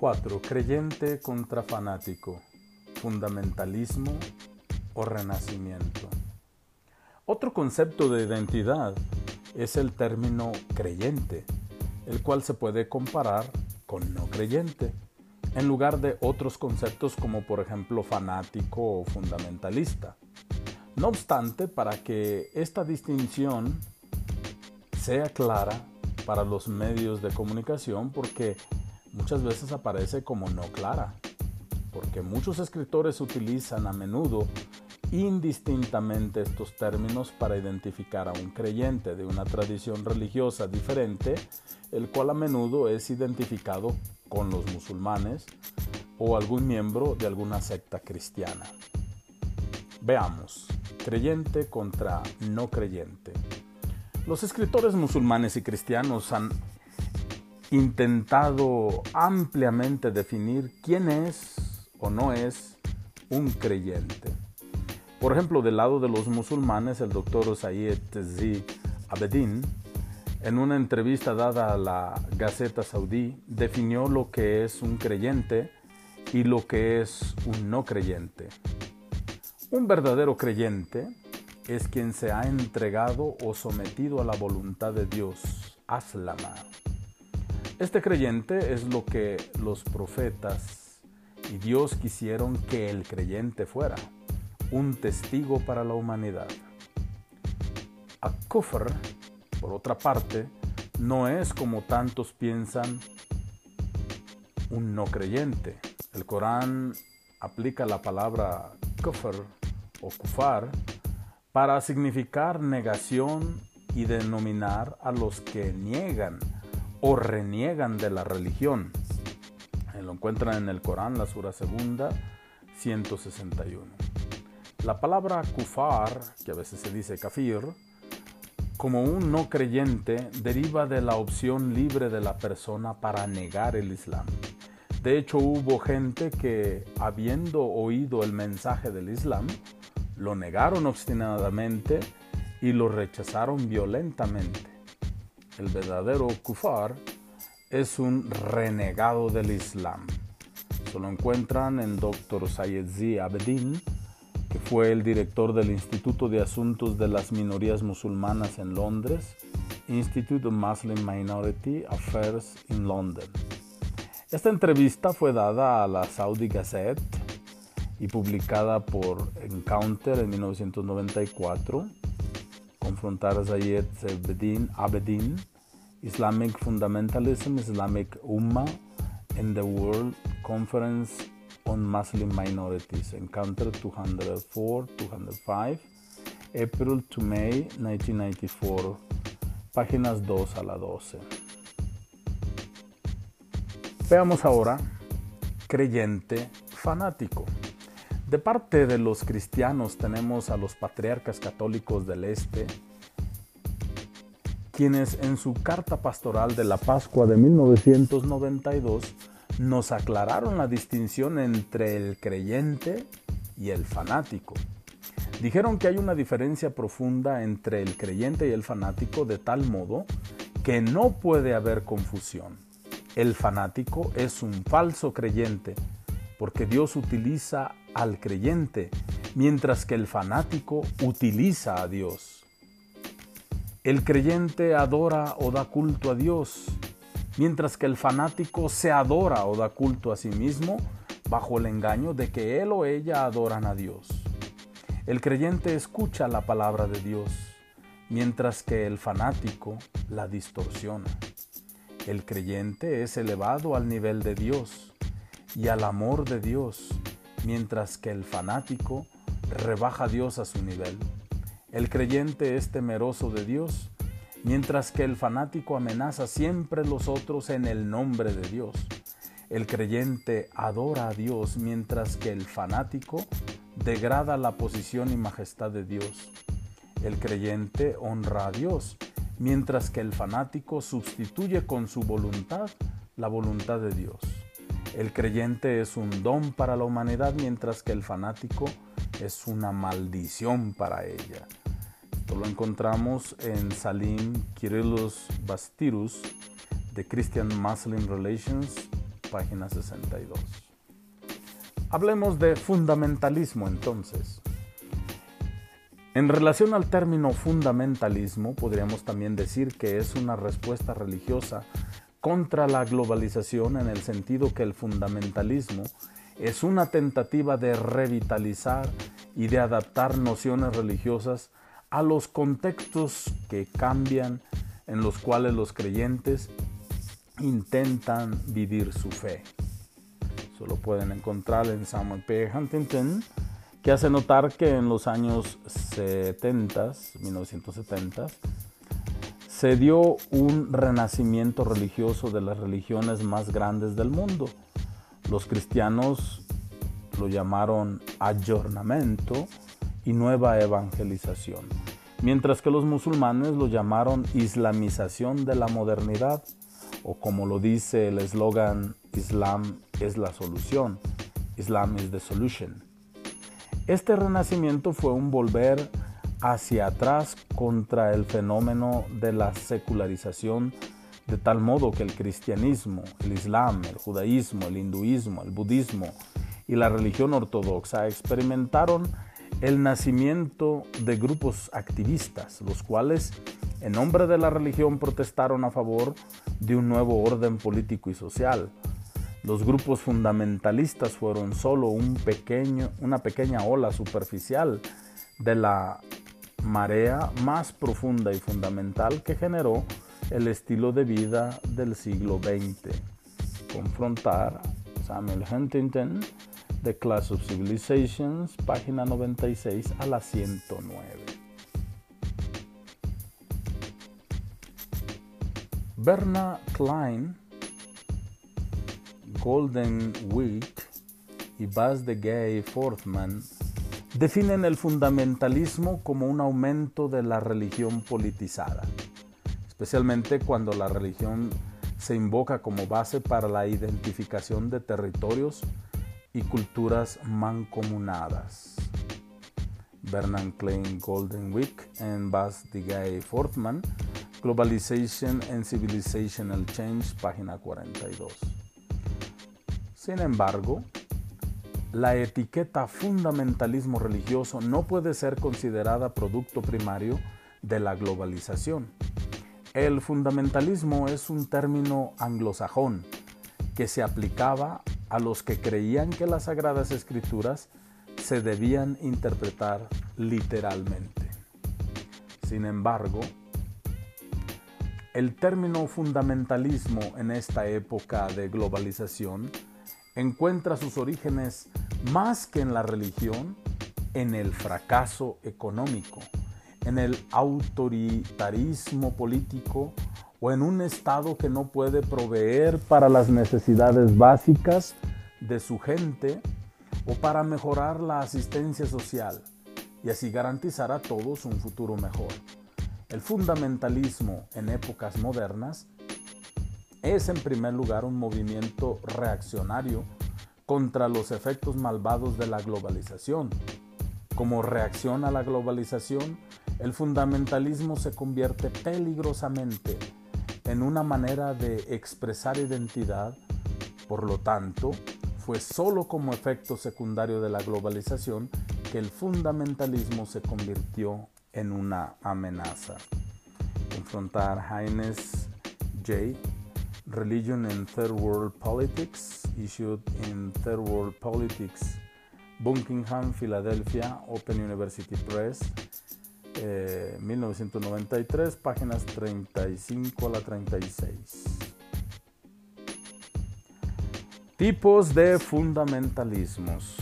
4. Creyente contra fanático, fundamentalismo o renacimiento. Otro concepto de identidad es el término creyente, el cual se puede comparar con no creyente, en lugar de otros conceptos como por ejemplo fanático o fundamentalista. No obstante, para que esta distinción sea clara para los medios de comunicación, porque muchas veces aparece como no clara, porque muchos escritores utilizan a menudo indistintamente estos términos para identificar a un creyente de una tradición religiosa diferente, el cual a menudo es identificado con los musulmanes o algún miembro de alguna secta cristiana. Veamos, creyente contra no creyente. Los escritores musulmanes y cristianos han intentado ampliamente definir quién es o no es un creyente. Por ejemplo, del lado de los musulmanes, el doctor Sayyid Z. Abedin, en una entrevista dada a la Gaceta Saudí, definió lo que es un creyente y lo que es un no creyente. Un verdadero creyente es quien se ha entregado o sometido a la voluntad de Dios, aslama. Este creyente es lo que los profetas y Dios quisieron que el creyente fuera, un testigo para la humanidad. A kufr, por otra parte, no es como tantos piensan un no creyente. El Corán aplica la palabra kufr o kufar para significar negación y denominar a los que niegan o reniegan de la religión. Lo encuentran en el Corán, la sura segunda, 161. La palabra kufar, que a veces se dice kafir, como un no creyente, deriva de la opción libre de la persona para negar el Islam. De hecho, hubo gente que, habiendo oído el mensaje del Islam, lo negaron obstinadamente y lo rechazaron violentamente. El verdadero kufar es un renegado del Islam. Se lo encuentran en Dr. Sayed Z. Abedin, que fue el director del Instituto de Asuntos de las Minorías Musulmanas en Londres, Institute of Muslim Minority Affairs in London. Esta entrevista fue dada a la Saudi Gazette y publicada por Encounter en 1994. Confrontar a Zayed Abedin Islamic Fundamentalism, Islamic Ummah in the World Conference on Muslim Minorities, Encounter 204-205, April to May 1994, páginas 2 a la 12. Veamos ahora creyente fanático. De parte de los cristianos tenemos a los patriarcas católicos del Este, quienes en su carta pastoral de la Pascua de 1992 nos aclararon la distinción entre el creyente y el fanático. Dijeron que hay una diferencia profunda entre el creyente y el fanático de tal modo que no puede haber confusión. El fanático es un falso creyente porque Dios utiliza al creyente mientras que el fanático utiliza a Dios. El creyente adora o da culto a Dios, mientras que el fanático se adora o da culto a sí mismo bajo el engaño de que él o ella adoran a Dios. El creyente escucha la palabra de Dios, mientras que el fanático la distorsiona. El creyente es elevado al nivel de Dios y al amor de Dios, mientras que el fanático rebaja a Dios a su nivel. El creyente es temeroso de Dios, mientras que el fanático amenaza siempre los otros en el nombre de Dios. El creyente adora a Dios, mientras que el fanático degrada la posición y majestad de Dios. El creyente honra a Dios, mientras que el fanático sustituye con su voluntad la voluntad de Dios. El creyente es un don para la humanidad, mientras que el fanático es una maldición para ella. Esto lo encontramos en Salim Kirillus Bastirus de Christian Muslim Relations, página 62. Hablemos de fundamentalismo entonces. En relación al término fundamentalismo, podríamos también decir que es una respuesta religiosa contra la globalización en el sentido que el fundamentalismo es una tentativa de revitalizar y de adaptar nociones religiosas a los contextos que cambian en los cuales los creyentes intentan vivir su fe. Eso lo pueden encontrar en Samuel P. Huntington, que hace notar que en los años 70, 1970, se dio un renacimiento religioso de las religiones más grandes del mundo. Los cristianos lo llamaron ayornamiento y nueva evangelización, mientras que los musulmanes lo llamaron islamización de la modernidad, o como lo dice el eslogan Islam es la solución, Islam is the solution. Este renacimiento fue un volver hacia atrás contra el fenómeno de la secularización, de tal modo que el cristianismo, el islam, el judaísmo, el hinduismo, el budismo y la religión ortodoxa experimentaron el nacimiento de grupos activistas, los cuales en nombre de la religión protestaron a favor de un nuevo orden político y social, los grupos fundamentalistas fueron solo un pequeño, una pequeña ola superficial de la marea más profunda y fundamental que generó el estilo de vida del siglo XX. Confrontar Samuel Huntington, The Class of Civilizations, página 96 a la 109. Bernard Klein Golden Week y Buzz de Gay Forthman definen el fundamentalismo como un aumento de la religión politizada, especialmente cuando la religión se invoca como base para la identificación de territorios y culturas mancomunadas. Bernard Klein Golden Week en Buzz de Gay Forthman, Globalization and Civilizational Change, página 42. Sin embargo, la etiqueta fundamentalismo religioso no puede ser considerada producto primario de la globalización. El fundamentalismo es un término anglosajón que se aplicaba a los que creían que las sagradas escrituras se debían interpretar literalmente. Sin embargo, el término fundamentalismo en esta época de globalización encuentra sus orígenes más que en la religión, en el fracaso económico, en el autoritarismo político o en un Estado que no puede proveer para las necesidades básicas de su gente o para mejorar la asistencia social y así garantizar a todos un futuro mejor. El fundamentalismo en épocas modernas es en primer lugar un movimiento reaccionario contra los efectos malvados de la globalización. Como reacción a la globalización, el fundamentalismo se convierte peligrosamente en una manera de expresar identidad, por lo tanto, fue solo como efecto secundario de la globalización que el fundamentalismo se convirtió en una amenaza. Confrontar Haynes J. Religion and Third World Politics, issued in Third World Politics, Buckingham, Philadelphia, Open University Press, 1993, eh, páginas 35 a la 36. Tipos de fundamentalismos.